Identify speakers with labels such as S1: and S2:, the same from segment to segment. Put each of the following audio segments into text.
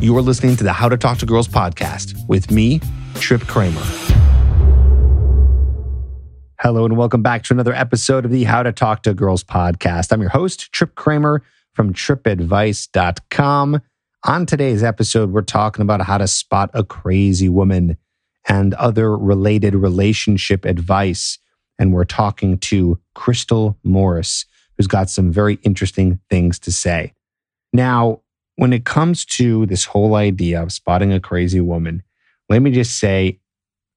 S1: You are listening to the How to Talk to Girls podcast with me, Trip Kramer. Hello, and welcome back to another episode of the How to Talk to Girls podcast. I'm your host, Trip Kramer from tripadvice.com. On today's episode, we're talking about how to spot a crazy woman and other related relationship advice. And we're talking to Crystal Morris, who's got some very interesting things to say. Now, when it comes to this whole idea of spotting a crazy woman, let me just say,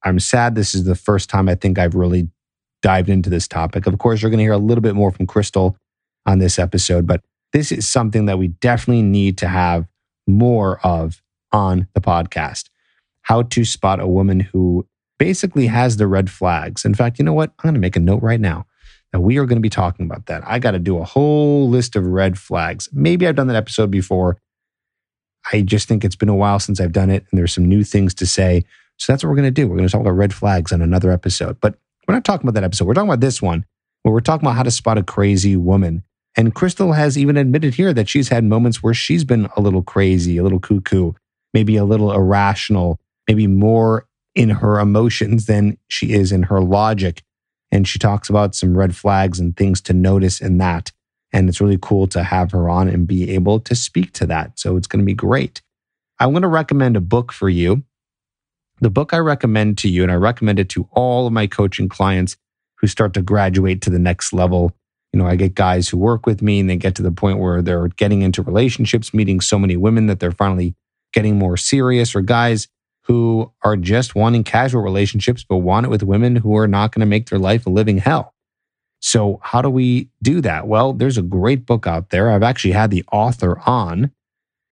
S1: I'm sad this is the first time I think I've really dived into this topic. Of course, you're going to hear a little bit more from Crystal on this episode, but this is something that we definitely need to have more of on the podcast. How to spot a woman who basically has the red flags. In fact, you know what? I'm going to make a note right now that we are going to be talking about that. I got to do a whole list of red flags. Maybe I've done that episode before. I just think it's been a while since I've done it, and there's some new things to say. So that's what we're going to do. We're going to talk about red flags on another episode. But we're not talking about that episode. We're talking about this one, where we're talking about how to spot a crazy woman. And Crystal has even admitted here that she's had moments where she's been a little crazy, a little cuckoo, maybe a little irrational, maybe more in her emotions than she is in her logic. And she talks about some red flags and things to notice in that. And it's really cool to have her on and be able to speak to that. So it's going to be great. I'm going to recommend a book for you. The book I recommend to you, and I recommend it to all of my coaching clients who start to graduate to the next level. You know, I get guys who work with me and they get to the point where they're getting into relationships, meeting so many women that they're finally getting more serious, or guys who are just wanting casual relationships, but want it with women who are not going to make their life a living hell. So, how do we do that? Well, there's a great book out there. I've actually had the author on.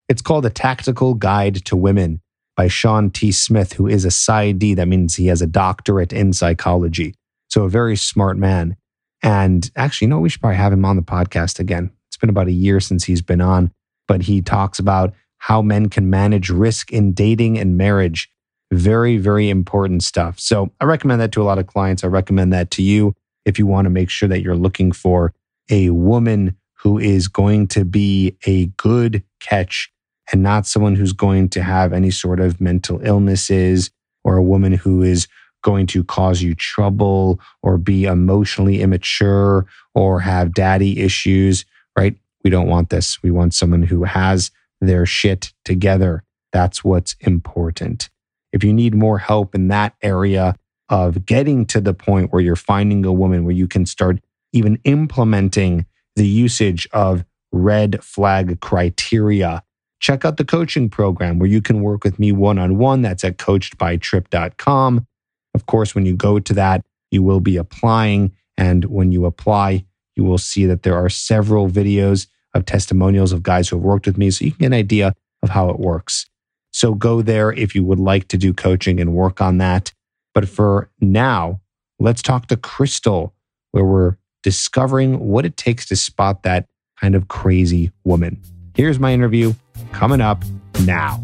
S1: It's called A Tactical Guide to Women by Shawn T. Smith, who is a PsyD. That means he has a doctorate in psychology. So, a very smart man. And actually, you know, we should probably have him on the podcast again. It's been about a year since he's been on, but he talks about how men can manage risk in dating and marriage. Very, very important stuff. So, I recommend that to a lot of clients. I recommend that to you if you want to make sure that you're looking for a woman who is going to be a good catch and not someone who's going to have any sort of mental illnesses or a woman who is going to cause you trouble or be emotionally immature or have daddy issues, right? We don't want this. We want someone who has their shit together. That's what's important. If you need more help in that area, of getting to the point where you're finding a woman where you can start even implementing the usage of red flag criteria. Check out the coaching program where you can work with me one on one. That's at coachedbytrip.com. Of course, when you go to that, you will be applying. And when you apply, you will see that there are several videos of testimonials of guys who have worked with me so you can get an idea of how it works. So go there if you would like to do coaching and work on that. But for now, let's talk to Crystal, where we're discovering what it takes to spot that kind of crazy woman. Here's my interview coming up now.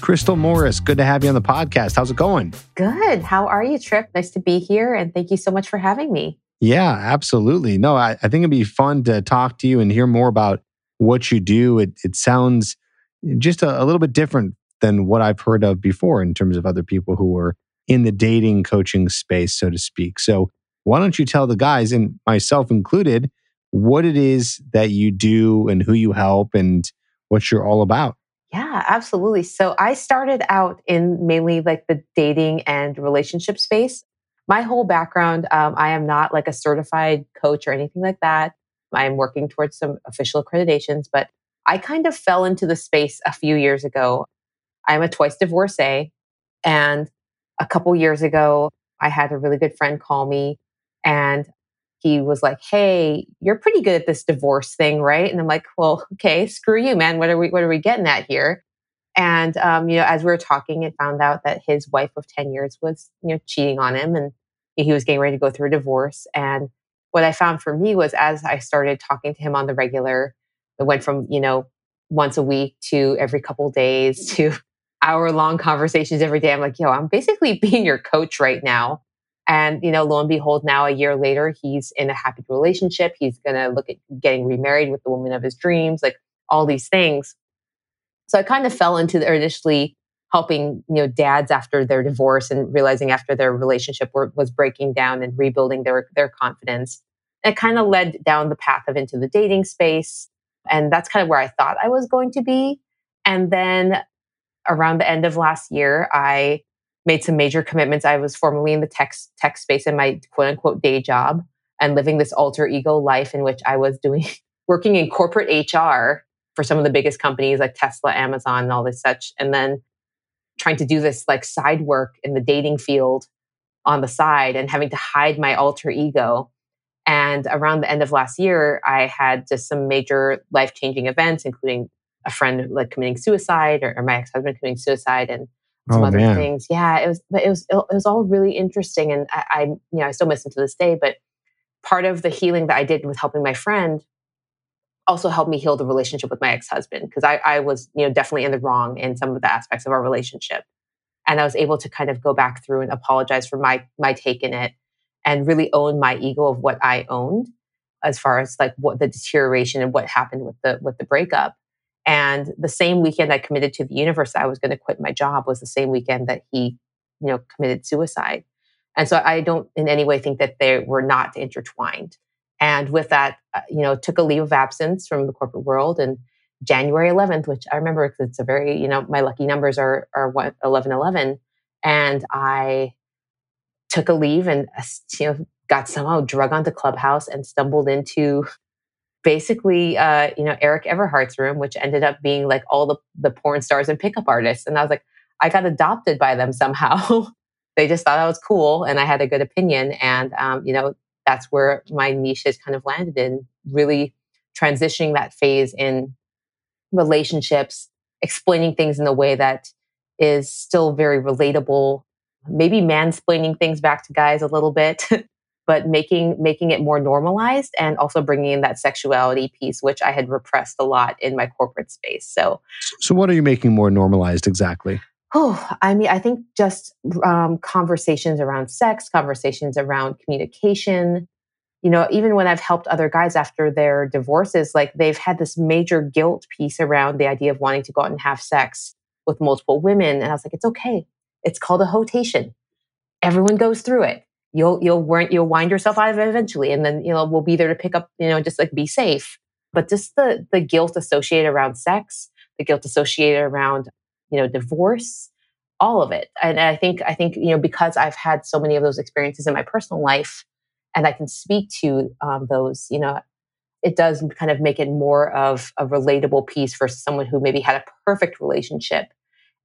S1: Crystal Morris, good to have you on the podcast. How's it going?
S2: Good. How are you, Trip? Nice to be here. And thank you so much for having me.
S1: Yeah, absolutely. No, I, I think it'd be fun to talk to you and hear more about what you do, it, it sounds just a, a little bit different than what I've heard of before in terms of other people who are in the dating coaching space, so to speak. So, why don't you tell the guys, and myself included, what it is that you do and who you help and what you're all about?
S2: Yeah, absolutely. So, I started out in mainly like the dating and relationship space. My whole background, um, I am not like a certified coach or anything like that. I'm working towards some official accreditations, but I kind of fell into the space a few years ago. I'm a twice divorcee. And a couple years ago, I had a really good friend call me and he was like, Hey, you're pretty good at this divorce thing, right? And I'm like, Well, okay, screw you, man. What are we what are we getting at here? And um, you know, as we were talking, it found out that his wife of 10 years was, you know, cheating on him and he was getting ready to go through a divorce. And what I found for me was as I started talking to him on the regular, it went from, you know, once a week to every couple days mm. to hour long conversations every day. I'm like, yo, I'm basically being your coach right now. And, you know, lo and behold, now a year later, he's in a happy relationship. He's going to look at getting remarried with the woman of his dreams, like all these things. So I kind of fell into the initially helping, you know, dads after their divorce and realizing after their relationship were, was breaking down and rebuilding their, their confidence. It kind of led down the path of into the dating space. And that's kind of where I thought I was going to be. And then around the end of last year, I made some major commitments. I was formerly in the tech, tech space in my quote unquote day job and living this alter ego life in which I was doing working in corporate HR for some of the biggest companies like Tesla, Amazon, and all this such. And then trying to do this like side work in the dating field on the side and having to hide my alter ego. And around the end of last year, I had just some major life changing events, including a friend like committing suicide or, or my ex husband committing suicide and some oh, other man. things. Yeah, it was, but it was, it was all really interesting. And I, I, you know, I still miss him to this day, but part of the healing that I did with helping my friend also helped me heal the relationship with my ex-husband because I, I was, you know, definitely in the wrong in some of the aspects of our relationship. And I was able to kind of go back through and apologize for my my take in it and really own my ego of what I owned as far as like what the deterioration and what happened with the with the breakup and the same weekend I committed to the universe I was going to quit my job was the same weekend that he, you know, committed suicide. And so I don't in any way think that they were not intertwined. And with that, uh, you know, took a leave of absence from the corporate world and January 11th, which I remember it's a very, you know, my lucky numbers are are 11 11 and I took a leave and uh, you know got somehow drug onto Clubhouse and stumbled into basically, uh, you know, Eric Everhart's room, which ended up being like all the, the porn stars and pickup artists. And I was like, I got adopted by them somehow. they just thought I was cool and I had a good opinion. And, um, you know, that's where my niche has kind of landed in really transitioning that phase in relationships, explaining things in a way that is still very relatable, maybe mansplaining things back to guys a little bit, but making making it more normalized and also bringing in that sexuality piece which i had repressed a lot in my corporate space. So
S1: so what are you making more normalized exactly?
S2: Oh i mean i think just um, conversations around sex conversations around communication. You know even when i've helped other guys after their divorces like they've had this major guilt piece around the idea of wanting to go out and have sex with multiple women and i was like it's okay it's called a hotation. Everyone goes through it. You'll you'll you'll wind yourself out of it eventually and then you know we'll be there to pick up you know just like be safe. But just the the guilt associated around sex the guilt associated around you know divorce all of it. And i think i think you know because i've had so many of those experiences in my personal life and i can speak to um, those you know it does kind of make it more of a relatable piece for someone who maybe had a perfect relationship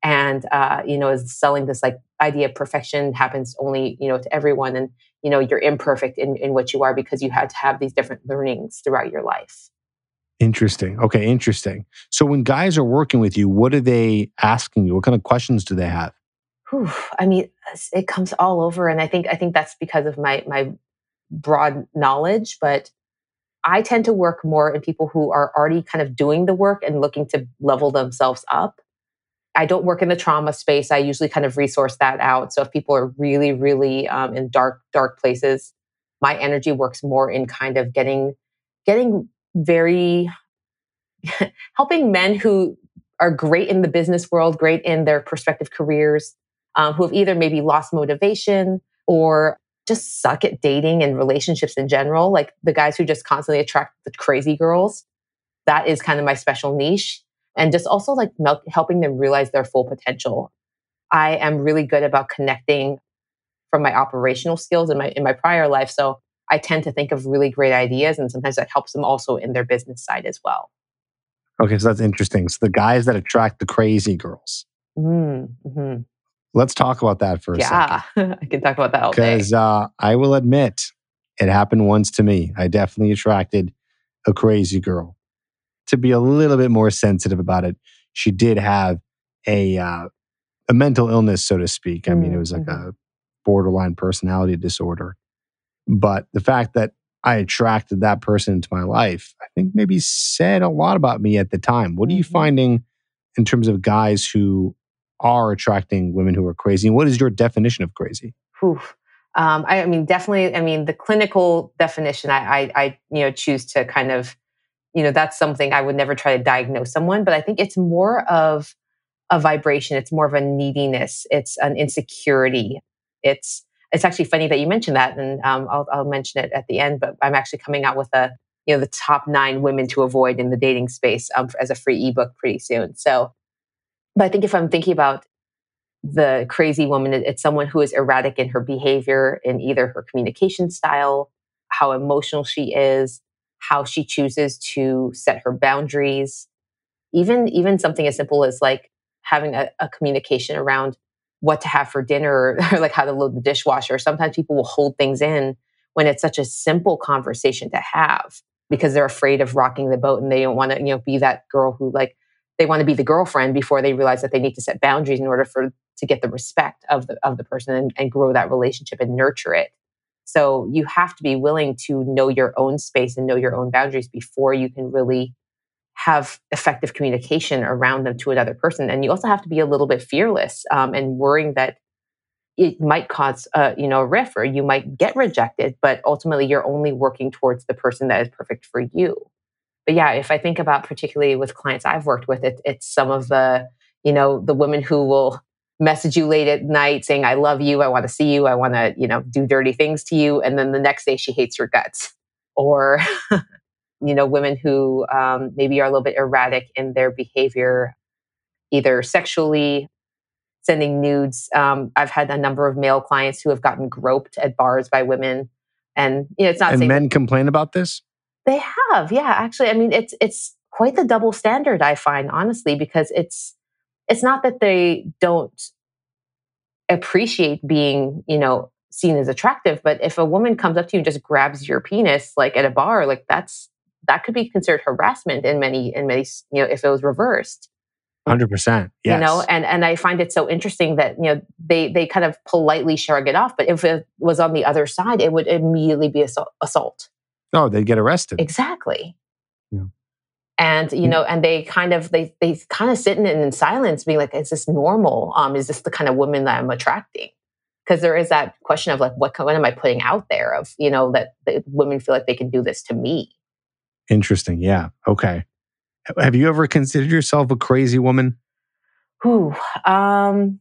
S2: and uh, you know is selling this like idea of perfection happens only you know to everyone and you know you're imperfect in, in what you are because you had to have these different learnings throughout your life.
S1: Interesting. Okay interesting. So when guys are working with you what are they asking you? What kind of questions do they have?
S2: Whew, i mean it comes all over and i think i think that's because of my my broad knowledge but i tend to work more in people who are already kind of doing the work and looking to level themselves up I don't work in the trauma space. I usually kind of resource that out. So if people are really, really um, in dark, dark places, my energy works more in kind of getting, getting very, helping men who are great in the business world, great in their prospective careers, um, who have either maybe lost motivation or just suck at dating and relationships in general. Like the guys who just constantly attract the crazy girls. That is kind of my special niche and just also like helping them realize their full potential. I am really good about connecting from my operational skills in my in my prior life. So I tend to think of really great ideas and sometimes that helps them also in their business side as well.
S1: Okay, so that's interesting. So the guys that attract the crazy girls.
S2: Mm-hmm.
S1: Let's talk about that for a
S2: yeah, second. Yeah, I can talk about that all
S1: day. Because uh, I will admit, it happened once to me. I definitely attracted a crazy girl to be a little bit more sensitive about it, she did have a uh, a mental illness, so to speak. I mean, it was like mm-hmm. a borderline personality disorder. But the fact that I attracted that person into my life, I think maybe said a lot about me at the time. What are you mm-hmm. finding in terms of guys who are attracting women who are crazy? And what is your definition of crazy?
S2: Whew. Um, I, I, mean, definitely. I mean, the clinical definition, I, I, I, you know, choose to kind of, you know, that's something I would never try to diagnose someone, but I think it's more of a vibration. It's more of a neediness. It's an insecurity. It's, it's actually funny that you mentioned that, and um, I'll, I'll mention it at the end. But I'm actually coming out with a, you know, the top nine women to avoid in the dating space um, as a free ebook pretty soon. So, but I think if I'm thinking about the crazy woman, it's someone who is erratic in her behavior, in either her communication style, how emotional she is, how she chooses to set her boundaries. Even even something as simple as like having a, a communication around what to have for dinner or like how to load the dishwasher. Sometimes people will hold things in when it's such a simple conversation to have because they're afraid of rocking the boat and they don't want to, you know, be that girl who like they want to be the girlfriend before they realize that they need to set boundaries in order for to get the respect of the of the person and, and grow that relationship and nurture it. So you have to be willing to know your own space and know your own boundaries before you can really have effective communication around them to another person. And you also have to be a little bit fearless um, and worrying that it might cause a, you know a rift or you might get rejected, but ultimately you're only working towards the person that is perfect for you. But yeah, if I think about particularly with clients I've worked with, it, it's some of the you know the women who will message you late at night saying i love you. I want to see you. I want to you know do dirty things to you. And then the next day she hates your guts. Or you know women who um, maybe are a little bit erratic in their behavior either sexually sending nudes. Um, i've had a number of male clients who have gotten groped at bars by women. And you know it's not
S1: and men complain about this?
S2: They have yeah actually. I mean it's it's quite the double standard i find honestly because it's it's not that they don't appreciate being, you know, seen as attractive, but if a woman comes up to you and just grabs your penis like at a bar, like that's that could be considered harassment in many in many you know if it was reversed.
S1: Hundred percent,
S2: yes. You know, and and I find it so interesting that you know they they kind of politely shrug it off, but if it was on the other side, it would immediately be assault.
S1: Oh, they'd get arrested.
S2: Exactly and you mm. know and they kind of they they kind of sit in in silence being like is this normal um is this the kind of woman that i'm attracting because there is that question of like what, what am i putting out there of you know that, that women feel like they can do this to me
S1: interesting yeah okay have you ever considered yourself a crazy woman
S2: who um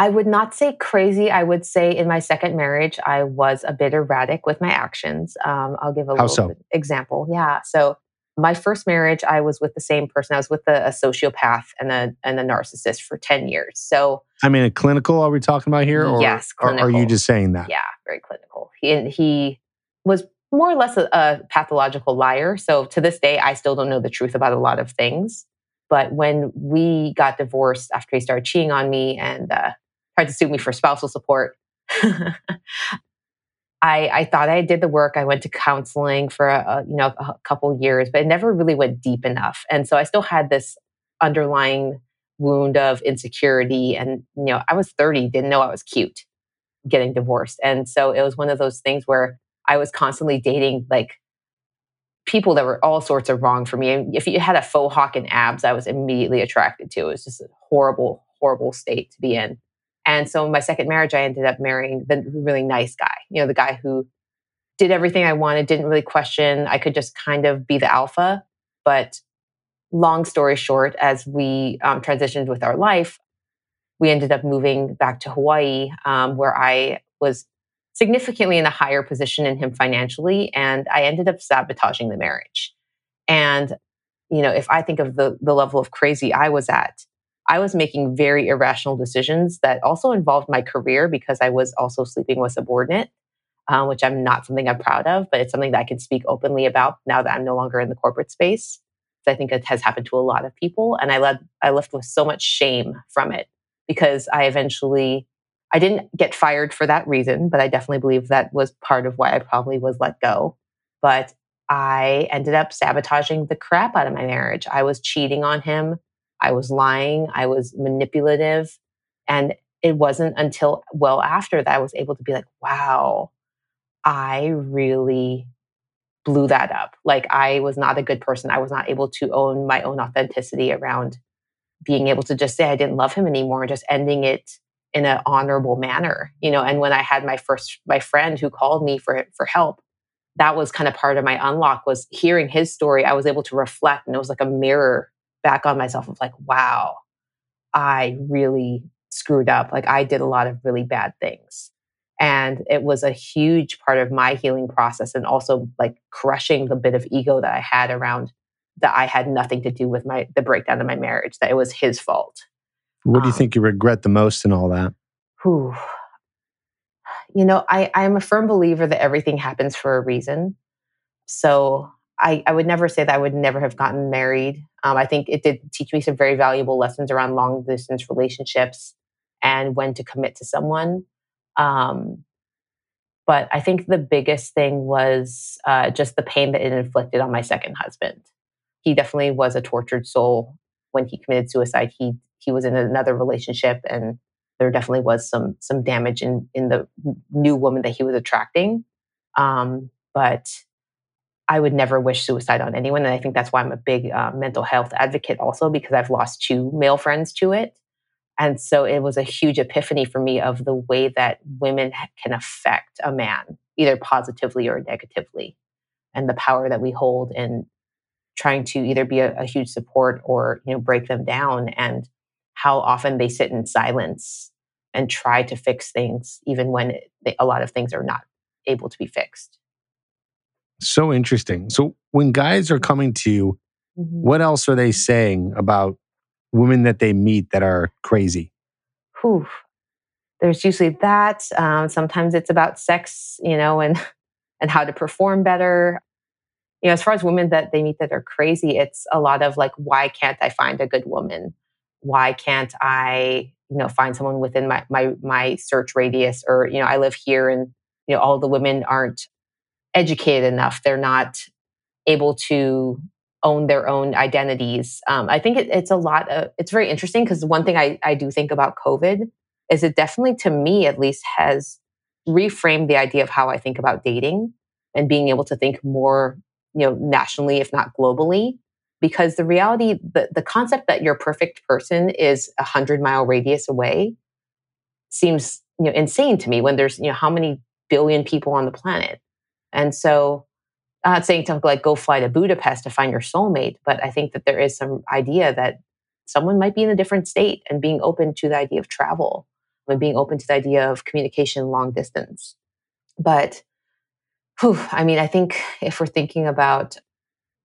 S2: I would not say crazy. I would say in my second marriage, I was a bit erratic with my actions. Um, I'll give a
S1: How
S2: little
S1: so?
S2: example. Yeah. So my first marriage, I was with the same person. I was with a, a sociopath and a and a narcissist for ten years. So,
S1: I mean, a clinical. Are we talking about here? Or,
S2: yes,
S1: clinical. Or are you just saying that?
S2: Yeah, very clinical. He he was more or less a, a pathological liar. So to this day, I still don't know the truth about a lot of things. But when we got divorced after he started cheating on me and uh, tried to sue me for spousal support, I, I thought I did the work. I went to counseling for a, you know a couple years, but it never really went deep enough. And so I still had this underlying wound of insecurity. And you know, I was 30, didn't know I was cute, getting divorced. And so it was one of those things where I was constantly dating like people that were all sorts of wrong for me. And if you had a faux hawk and abs, I was immediately attracted to. It was just a horrible, horrible state to be in. And so in my second marriage, I ended up marrying the really nice guy, you know, the guy who did everything I wanted, didn't really question. I could just kind of be the alpha. But long story short, as we um, transitioned with our life, we ended up moving back to Hawaii, um, where I was significantly in a higher position in him financially. And I ended up sabotaging the marriage. And, you know, if I think of the, the level of crazy I was at, I was making very irrational decisions that also involved my career because I was also sleeping with subordinate, uh, which I'm not something I'm proud of, but it's something that I can speak openly about now that I'm no longer in the corporate space. I think it has happened to a lot of people, and I led I left with so much shame from it because I eventually I didn't get fired for that reason, but I definitely believe that was part of why I probably was let go. But I ended up sabotaging the crap out of my marriage. I was cheating on him. I was lying, I was manipulative. And it wasn't until well after that I was able to be like, wow, I really blew that up. Like I was not a good person. I was not able to own my own authenticity around being able to just say I didn't love him anymore and just ending it in an honorable manner, you know. And when I had my first my friend who called me for for help, that was kind of part of my unlock was hearing his story. I was able to reflect, and it was like a mirror back on myself of like, wow, I really screwed up. Like I did a lot of really bad things. And it was a huge part of my healing process and also like crushing the bit of ego that I had around that I had nothing to do with my the breakdown of my marriage, that it was his fault.
S1: What do you um, think you regret the most in all that?
S2: Whew. You know, I, I'm a firm believer that everything happens for a reason. So I, I would never say that I would never have gotten married. Um, I think it did teach me some very valuable lessons around long distance relationships and when to commit to someone. Um, but I think the biggest thing was uh, just the pain that it inflicted on my second husband. He definitely was a tortured soul when he committed suicide. He he was in another relationship, and there definitely was some some damage in in the new woman that he was attracting. Um, but I would never wish suicide on anyone, and I think that's why I'm a big uh, mental health advocate, also because I've lost two male friends to it. And so it was a huge epiphany for me of the way that women can affect a man, either positively or negatively, and the power that we hold in trying to either be a, a huge support or you know break them down, and how often they sit in silence and try to fix things, even when they, a lot of things are not able to be fixed.
S1: So interesting. So when guys are coming to you, mm-hmm. what else are they saying about women that they meet that are crazy?
S2: Whew. There's usually that. Um, sometimes it's about sex, you know, and and how to perform better. You know, as far as women that they meet that are crazy, it's a lot of like, why can't I find a good woman? Why can't I, you know, find someone within my my my search radius? Or you know, I live here, and you know, all the women aren't educated enough. They're not able to own their own identities. Um, I think it, it's a lot of, it's very interesting because one thing I, I do think about COVID is it definitely, to me at least, has reframed the idea of how I think about dating and being able to think more, you know, nationally, if not globally. Because the reality, the, the concept that your perfect person is a hundred mile radius away seems, you know, insane to me when there's, you know, how many billion people on the planet. And so I'm not saying to like go fly to Budapest to find your soulmate, but I think that there is some idea that someone might be in a different state and being open to the idea of travel and being open to the idea of communication long distance. But whew, I mean, I think if we're thinking about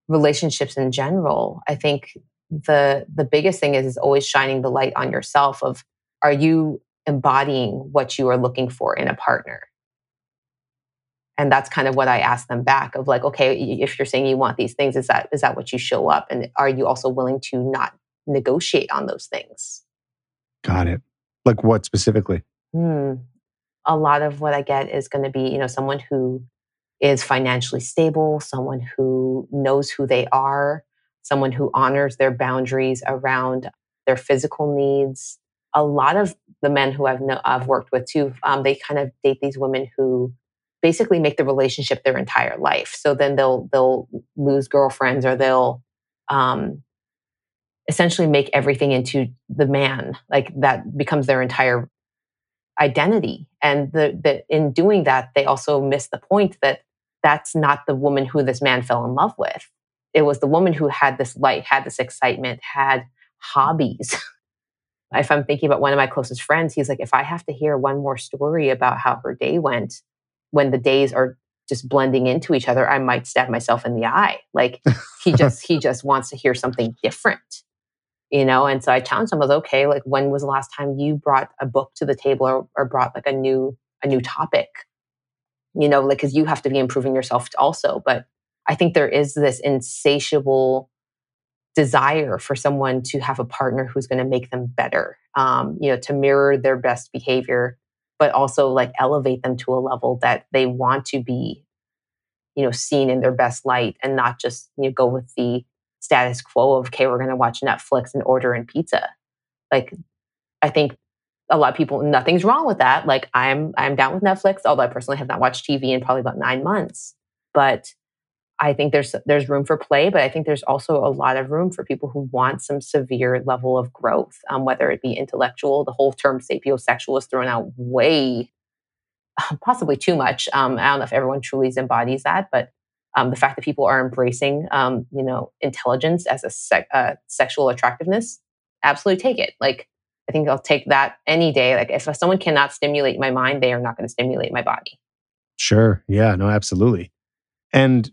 S2: relationships in general, I think the the biggest thing is, is always shining the light on yourself of are you embodying what you are looking for in a partner? And that's kind of what i ask them back of like okay if you're saying you want these things is that is that what you show up? And are you also willing to not negotiate on those things?
S1: Got it. Like what specifically?
S2: Hmm. a lot of what i get is going to be you know someone who is financially stable someone who knows who they are someone who honors their boundaries around their physical needs. A lot of the men who I've, know, I've worked with too, um, they kind of date these women who basically make the relationship their entire life. So then they'll they'll lose girlfriends or they'll um, essentially make everything into the man. Like that becomes their entire identity. And the, the in doing that, they also miss the point that that's not the woman who this man fell in love with. It was the woman who had this light, had this excitement, had hobbies. if I'm thinking about one of my closest friends, he's like, if I have to hear one more story about how her day went, when the days are just blending into each other, I might stab myself in the eye. Like he just he just wants to hear something different. You know, and so I challenge him with, okay, like when was the last time you brought a book to the table or, or brought like a new a new topic? You know, like because you have to be improving yourself also. But I think there is this insatiable desire for someone to have a partner who's going to make them better. Um, you know, to mirror their best behavior but also like elevate them to a level that they want to be you know seen in their best light and not just you know go with the status quo of okay we're going to watch netflix and order in pizza. Like i think a lot of people nothing's wrong with that. Like i'm i'm down with netflix although i personally have not watched tv in probably about nine months. But I think there's there's room for play, but I think there's also a lot of room for people who want some severe level of growth, um, whether it be intellectual. The whole term sapiosexual is thrown out way, possibly too much. Um, I don't know if everyone truly embodies that, but um, the fact that people are embracing, um, you know, intelligence as a uh, sexual attractiveness, absolutely take it. Like I think I'll take that any day. Like if someone cannot stimulate my mind, they are not going to stimulate my body.
S1: Sure. Yeah. No. Absolutely. And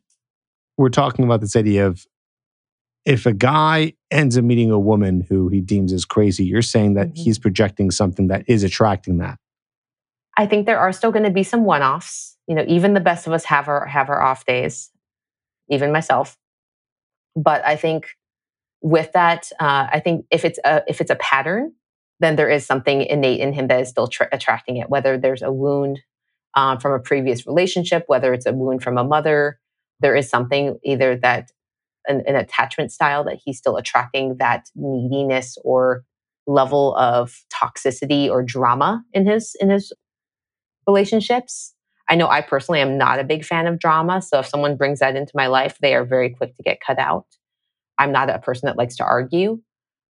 S1: we're talking about this idea of if a guy ends up meeting a woman who he deems as crazy, you're saying that mm-hmm. he's projecting something that is attracting that.
S2: I think there are still going to be some one-offs. You know, even the best of us have our have our off days, even myself. But I think with that, uh, I think if it's a if it's a pattern, then there is something innate in him that is still tra- attracting it. Whether there's a wound um, from a previous relationship, whether it's a wound from a mother, there is something either that an, an attachment style that he's still attracting that neediness or level of toxicity or drama in his in his relationships. I know I personally am not a big fan of drama, so if someone brings that into my life, they are very quick to get cut out. I'm not a person that likes to argue.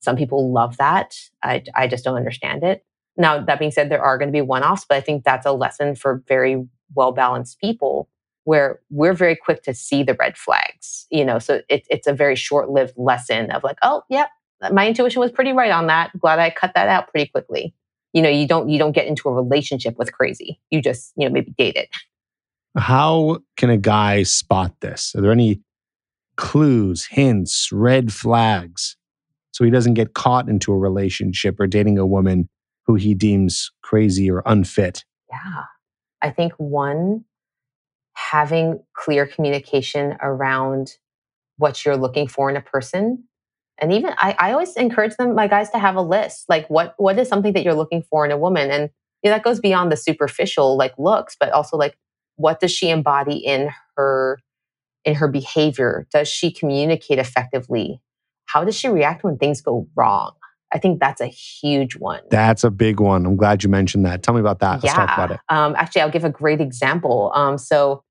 S2: Some people love that. I, I just don't understand it. Now, that being said, there are going to be one offs, but I think that's a lesson for very well balanced people where we're very quick to see the red flags, you know, so it, it's a very short lived lesson of like, oh, yep, my intuition was pretty right on that. Glad I cut that out pretty quickly. You know, you don't you don't get into a relationship with crazy. You just, you know, maybe date it.
S1: How can a guy spot this? Are there any clues, hints, red flags so he doesn't get caught into a relationship or dating a woman who he deems crazy or unfit?
S2: Yeah. I think one having clear communication around what you're looking for in a person and even I, I always encourage them my guys to have a list like what what is something that you're looking for in a woman and you know, that goes beyond the superficial like looks but also like what does she embody in her in her behavior does she communicate effectively how does she react when things go wrong I think that's a huge one.
S1: That's a big one. I'm glad you mentioned that. Tell me about that.
S2: Yeah.
S1: Let's talk about it.
S2: Um, actually, I'll give a great example. Um, so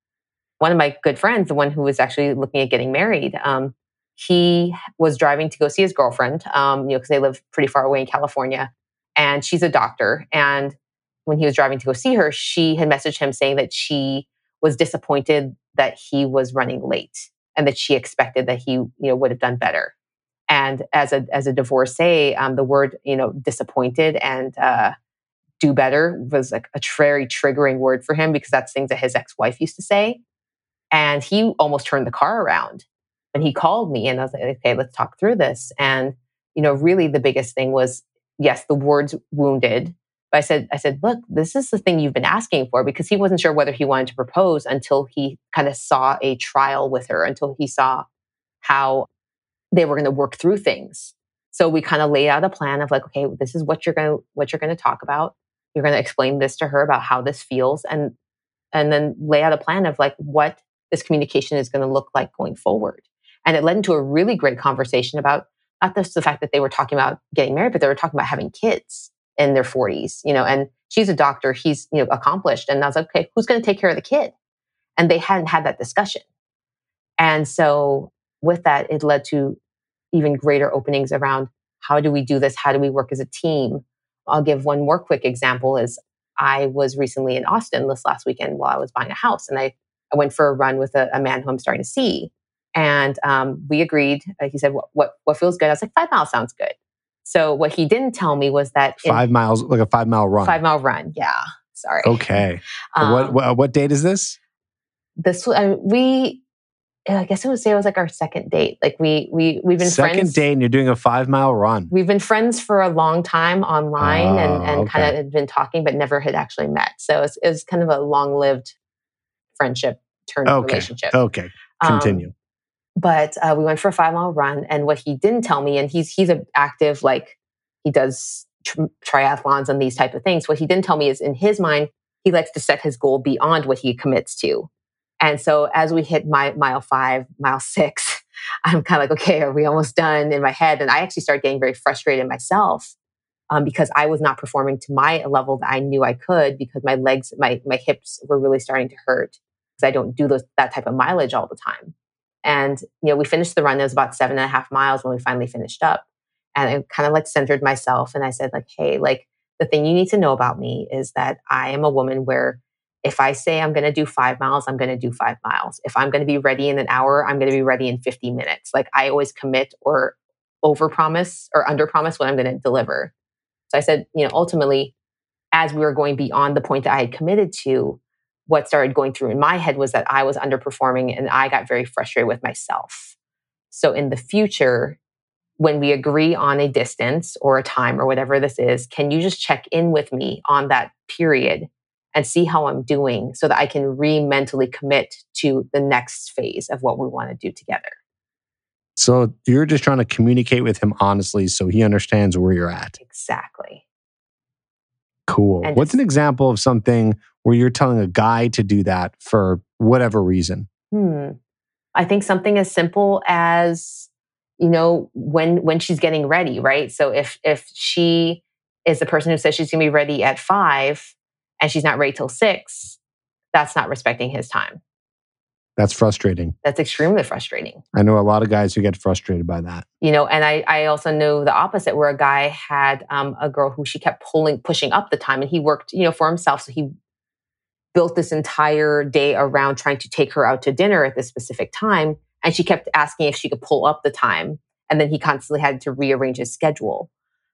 S2: one of my good friends, the one who was actually looking at getting married, um, he was driving to go see his girlfriend, um, you know, because they live pretty far away in California, and she's a doctor. And when he was driving to go see her, she had messaged him saying that she was disappointed that he was running late and that she expected that he, you know, would have done better. And as a as a divorcee, um, the word, you know, disappointed and uh, do better was like a very triggering word for him because that's things that his ex wife used to say. And he almost turned the car around. And he called me and I was like, okay, let's talk through this. And, you know, really the biggest thing was, yes, the words wounded. But I said, I said, look, this is the thing you've been asking for because he wasn't sure whether he wanted to propose until he kind of saw a trial with her, until he saw how they were going to work through things. So we kind of laid out a plan of like, okay, this is what you're going to, what you're going to talk about. You're going to explain this to her about how this feels and, and then lay out a plan of like what this communication is going to look like going forward. And it led into a really great conversation about not just the fact that they were talking about getting married, but they were talking about having kids in their 40s, you know, and she's a doctor, he's, you know, accomplished. And I was like, okay, who's going to take care of the kid? And they hadn't had that discussion. And so with that, it led to even greater openings around how do we do this? How do we work as a team? I'll give one more quick example is I was recently in Austin this last weekend while I was buying a house and I I went for a run with a, a man who I'm starting to see. And um, we agreed. Uh, he said, what, what, what feels good? I was like, five miles sounds good. So what he didn't tell me was that
S1: five miles, like a five mile run.
S2: Five mile run. Yeah. Sorry.
S1: Okay. Um, what, what, what date is this?
S2: This uh, we I guess I would say it was like our second date. Like we we we've been
S1: second
S2: friends.
S1: date, and you're doing a five mile run.
S2: We've been friends for a long time online, and and okay. kind of had been talking, but never had actually met. So it was kind of a long lived friendship turned
S1: okay.
S2: relationship.
S1: Okay, continue. Um,
S2: but uh, we went for a five mile run, and what he didn't tell me, and he's he's an active like he does tri- triathlons and these type of things. What he didn't tell me is in his mind, he likes to set his goal beyond what he commits to. And so as we hit my mile five, mile six, I'm kind of like, okay, are we almost done in my head? And I actually started getting very frustrated myself um, because I was not performing to my level that I knew I could because my legs, my my hips were really starting to hurt because I don't do those that type of mileage all the time. And, you know, we finished the run. It was about seven and a half miles when we finally finished up. And I kind of like centered myself and I said, like, hey, like the thing you need to know about me is that I am a woman where if I say I'm going to do five miles, I'm going to do five miles. If I'm going to be ready in an hour, I'm going to be ready in 50 minutes. Like I always commit or over promise or under promise what I'm going to deliver. So I said, you know, ultimately, as we were going beyond the point that I had committed to, what started going through in my head was that I was underperforming and I got very frustrated with myself. So in the future, when we agree on a distance or a time or whatever this is, can you just check in with me on that period and see how I'm doing so that I can re mentally commit to the next phase of what we want to do together?
S1: So you're just trying to communicate with him honestly so he understands where you're at.
S2: Exactly.
S1: Cool. And What's an example of something where you're telling a guy to do that for whatever reason?
S2: Hmm. I think something as simple as you know when when she's getting ready, right? So if if she is the person who says she's going to be ready at 5 and she's not ready till 6, that's not respecting his time.
S1: That's frustrating.
S2: That's extremely frustrating.
S1: I know a lot of guys who get frustrated by that.
S2: You know, and I, I also know the opposite, where a guy had um, a girl who she kept pulling, pushing up the time, and he worked, you know, for himself. So he built this entire day around trying to take her out to dinner at this specific time, and she kept asking if she could pull up the time, and then he constantly had to rearrange his schedule.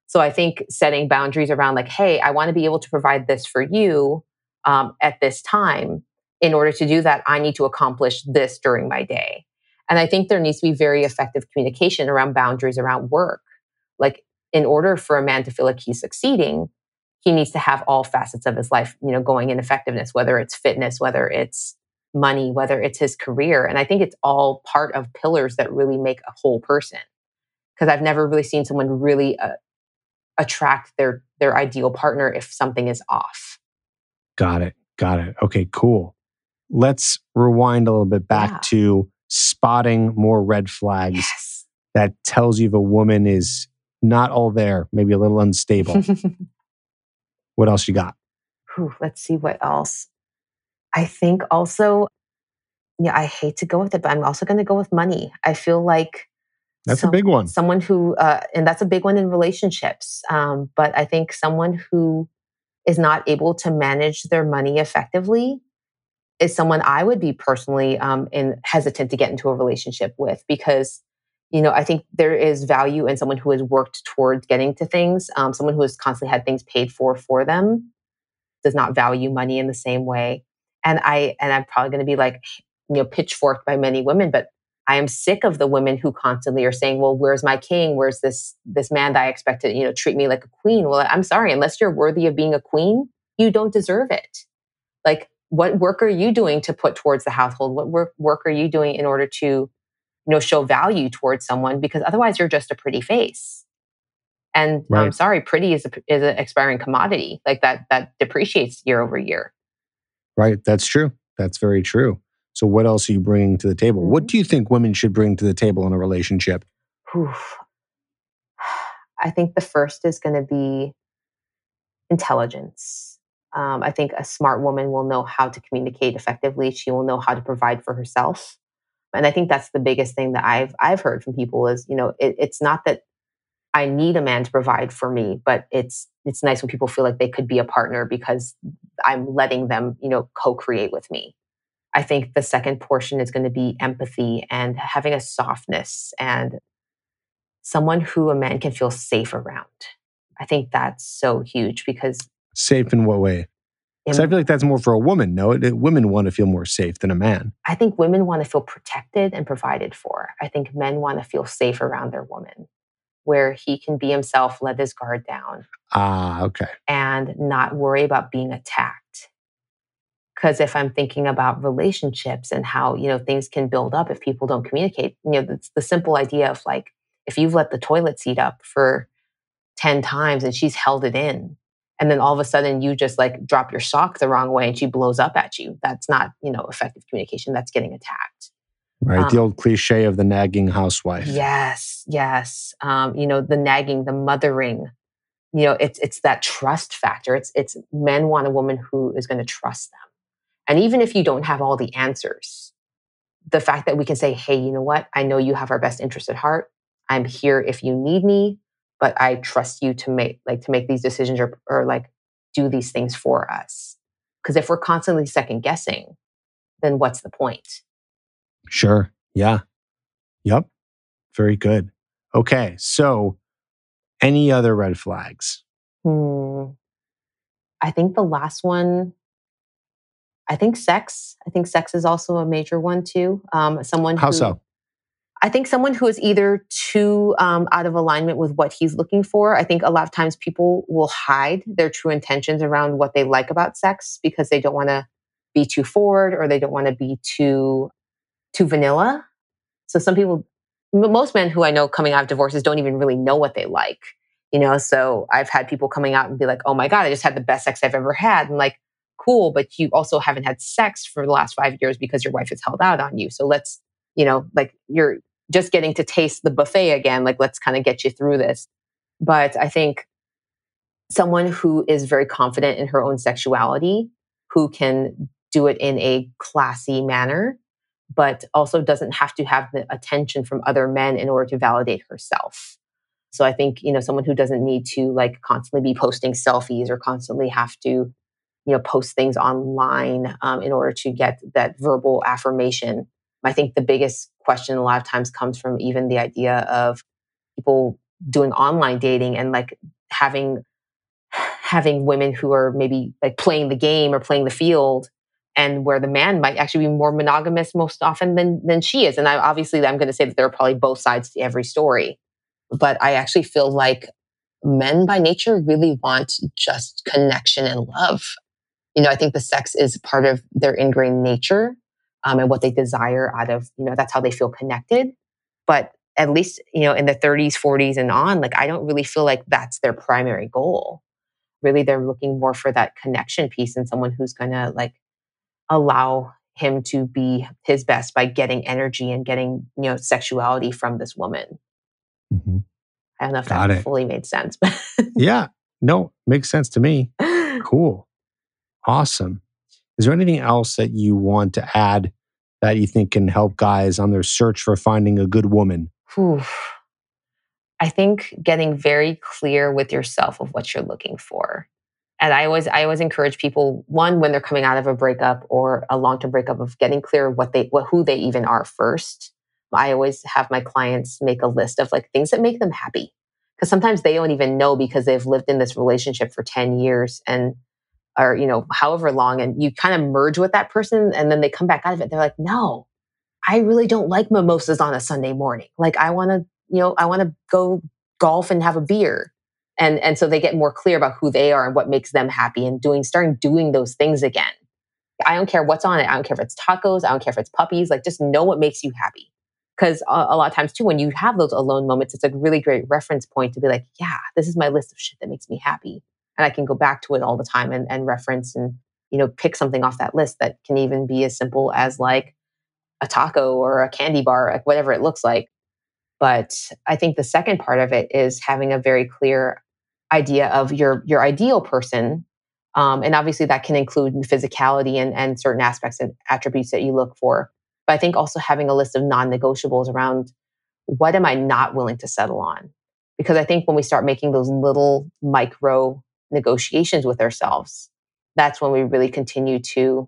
S2: So I think setting boundaries around, like, hey, I want to be able to provide this for you um, at this time in order to do that, I need to accomplish this during my day. And I think there needs to be very effective communication around boundaries around work. Like, in order for a man to feel like he's succeeding, he needs to have all facets of his life, you know, going in effectiveness, whether it's fitness, whether it's money, whether it's his career. And I think it's all part of pillars that really make a whole person. Because I've never really seen someone really uh, attract their their ideal partner if something is off.
S1: Got it. Got it. Okay, cool let's rewind a little bit back yeah. to spotting more red flags yes. that tells you if a woman is not all there, maybe a little unstable. what else you got?
S2: Whew, let's see what else. I think also, yeah, I hate to go with it, but I'm also going to go with money. I feel like
S1: that's some, a big one.
S2: Someone who, uh, and that's a big one in relationships. Um, but I think someone who is not able to manage their money effectively is someone I would be personally um, in, hesitant to get into a relationship with because, you know, I think there is value in someone who has worked towards getting to things. Um, someone who has constantly had things paid for for them does not value money in the same way. And I and I'm probably going to be like, you know, pitchforked by many women, but I am sick of the women who constantly are saying, "Well, where's my king? Where's this this man that I expect to, you know, treat me like a queen?" Well, I'm sorry, unless you're worthy of being a queen, you don't deserve it. Like what work are you doing to put towards the household what work, work are you doing in order to you know show value towards someone because otherwise you're just a pretty face and right. i'm sorry pretty is a, is an expiring commodity like that that depreciates year over year
S1: right that's true that's very true so what else are you bringing to the table mm-hmm. what do you think women should bring to the table in a relationship Oof.
S2: i think the first is going to be intelligence um, I think a smart woman will know how to communicate effectively. She will know how to provide for herself. And I think that's the biggest thing that I've I've heard from people is, you know, it, it's not that I need a man to provide for me, but it's it's nice when people feel like they could be a partner because I'm letting them, you know, co-create with me. I think the second portion is going to be empathy and having a softness and someone who a man can feel safe around. I think that's so huge because
S1: Safe in what way? Because I feel like that's more for a woman. No, it, women want to feel more safe than a man.
S2: I think women want to feel protected and provided for. I think men want to feel safe around their woman, where he can be himself, let his guard down.
S1: Ah, okay.
S2: And not worry about being attacked. Because if I'm thinking about relationships and how you know things can build up if people don't communicate, you know, it's the simple idea of like if you've let the toilet seat up for ten times and she's held it in, and then all of a sudden you just like drop your sock the wrong way and she blows up at you. That's not you know effective communication. That's getting attacked.
S1: Right. Um, the old cliche of the nagging housewife.
S2: Yes yes. Um, you know the nagging the mothering. You know it's it's that trust factor. It's it's men want a woman who is going to trust them. And even if you don't have all the answers the fact that we can say, hey, you know what? I know you have our best interest at heart. I'm here if you need me, but I trust you to make like to make these decisions or, or like do these things for us. Because if we're constantly second guessing, then what's the point?
S1: Sure. Yeah. Yep. Very good. Okay. So, any other red flags?
S2: Hmm. I think the last one, I think sex. I think sex is also a major one too. Um, someone
S1: How
S2: who,
S1: so?
S2: I think someone who is either too um, out of alignment with what he's looking for. I think a lot of times people will hide their true intentions around what they like about sex because they don't want to be too forward or they don't want to be too too vanilla. So some people, most men who I know coming out of divorces don't even really know what they like. You know, so I've had people coming out and be like, "Oh my god, I just had the best sex I've ever had," and like, cool, but you also haven't had sex for the last five years because your wife has held out on you. So let's, you know, like you're just getting to taste the buffet again. Like, let's kind of get you through this. But I think someone who is very confident in her own sexuality, who can do it in a classy manner, but also doesn't have to have the attention from other men in order to validate herself. So I think, you know, someone who doesn't need to like constantly be posting selfies or constantly have to, you know, post things online um, in order to get that verbal affirmation. I think the biggest question a lot of times comes from even the idea of people doing online dating and like having having women who are maybe like playing the game or playing the field and where the man might actually be more monogamous most often than than she is. And I obviously I'm going to say that there are probably both sides to every story but I actually feel like men by nature really want just connection and love. You know I think the sex is part of their ingrained nature um, and what they desire out of you know that's how they feel connected but at least you know in the 30s 40s and on like i don't really feel like that's their primary goal really they're looking more for that connection piece and someone who's going to like allow him to be his best by getting energy and getting you know sexuality from this woman
S1: hmm
S2: i don't know if
S1: Got
S2: that
S1: it.
S2: fully made sense but
S1: Yeah. No, makes sense to me. Cool. Awesome. Is there anything else that you want to add that you think can help guys on their search for finding a good woman?
S2: Whew. I think getting very clear with yourself of what you're looking for. And I always I always encourage people one when they're coming out of a breakup or a long-term breakup of getting clear what they what who they even are first. I always have my clients make a list of like things that make them happy. Cuz sometimes they don't even know because they've lived in this relationship for 10 years and or you know however long and you kind of merge with that person and then they come back out of it they're like no I really don't like mimosas on a Sunday morning. Like I want to, you know, I want to go golf and have a beer. And and so they get more clear about who they are and what makes them happy and doing starting doing those things again. I don't care what's on it. I don't care if it's tacos, I don't care if it's puppies, like just know what makes you happy. Cuz a, a lot of times too when you have those alone moments it's a really great reference point to be like, yeah, this is my list of shit that makes me happy. And I can go back to it all the time and, and reference and you know pick something off that list that can even be as simple as like a taco or a candy bar, like whatever it looks like. But I think the second part of it is having a very clear idea of your your ideal person. Um, and obviously that can include physicality and, and certain aspects and attributes that you look for. But I think also having a list of non-negotiables around what am I not willing to settle on? Because I think when we start making those little micro negotiations with ourselves, that's when we really continue to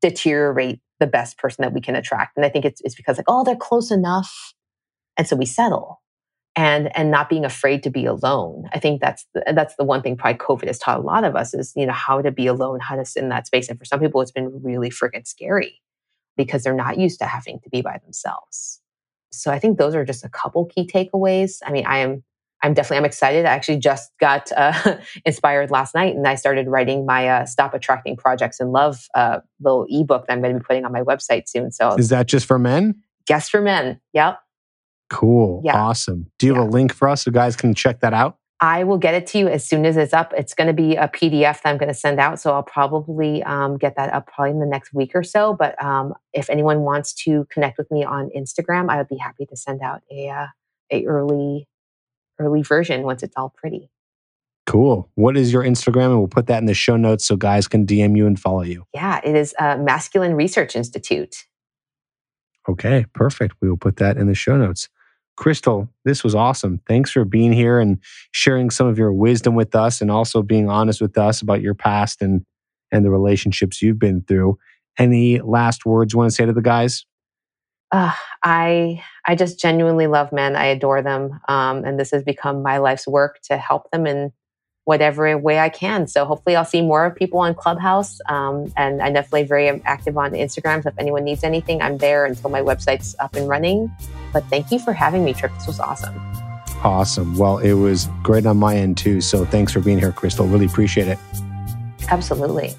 S2: deteriorate the best person that we can attract. And I think it's, it's because like, oh, they're close enough. And so we settle and, and not being afraid to be alone. I think that's the, that's the one thing probably COVID has taught a lot of us is, you know, how to be alone, how to sit in that space. And for some people, it's been really freaking scary because they're not used to having to be by themselves. So I think those are just a couple key takeaways. I mean, I am I'm definitely I'm excited. I actually just got uh, inspired last night, and I started writing my uh, "Stop Attracting Projects in Love" uh, little ebook that I'm going to be putting on my website soon. So,
S1: Is that just for men?
S2: guess for men. Yep,
S1: Cool.
S2: Yeah.
S1: Awesome. Do you have a link for us so guys can check that out?
S2: I will get it to you as soon as it's up. It's going to be a PDF that I'm going to send out, so I'll probably um, get that up probably in the next week or so. But um, if anyone wants to connect with me on Instagram, I would be happy to send out a uh, a early early version once it's all pretty.
S1: Cool. What is your Instagram? And we'll put that in the show notes so guys can DM you and follow you.
S2: Yeah, it is uh, Masculine Research Institute.
S1: Okay, perfect. We will put that in the show notes. Crystal, this was awesome. Thanks for being here and sharing some of your wisdom with us and also being honest with us about your past and and the relationships you've been through. Any last words you want to say to the guys?
S2: Uh, I I just genuinely love men. I adore them, um, and this has become my life's work to help them in whatever way I can. So hopefully, I'll see more people on Clubhouse, um, and I'm definitely very active on Instagram. So if anyone needs anything, I'm there until my website's up and running. But thank you for having me, Trip. This was awesome.
S1: Awesome. Well, it was great on my end too. So thanks for being here, Crystal. Really appreciate it.
S2: Absolutely.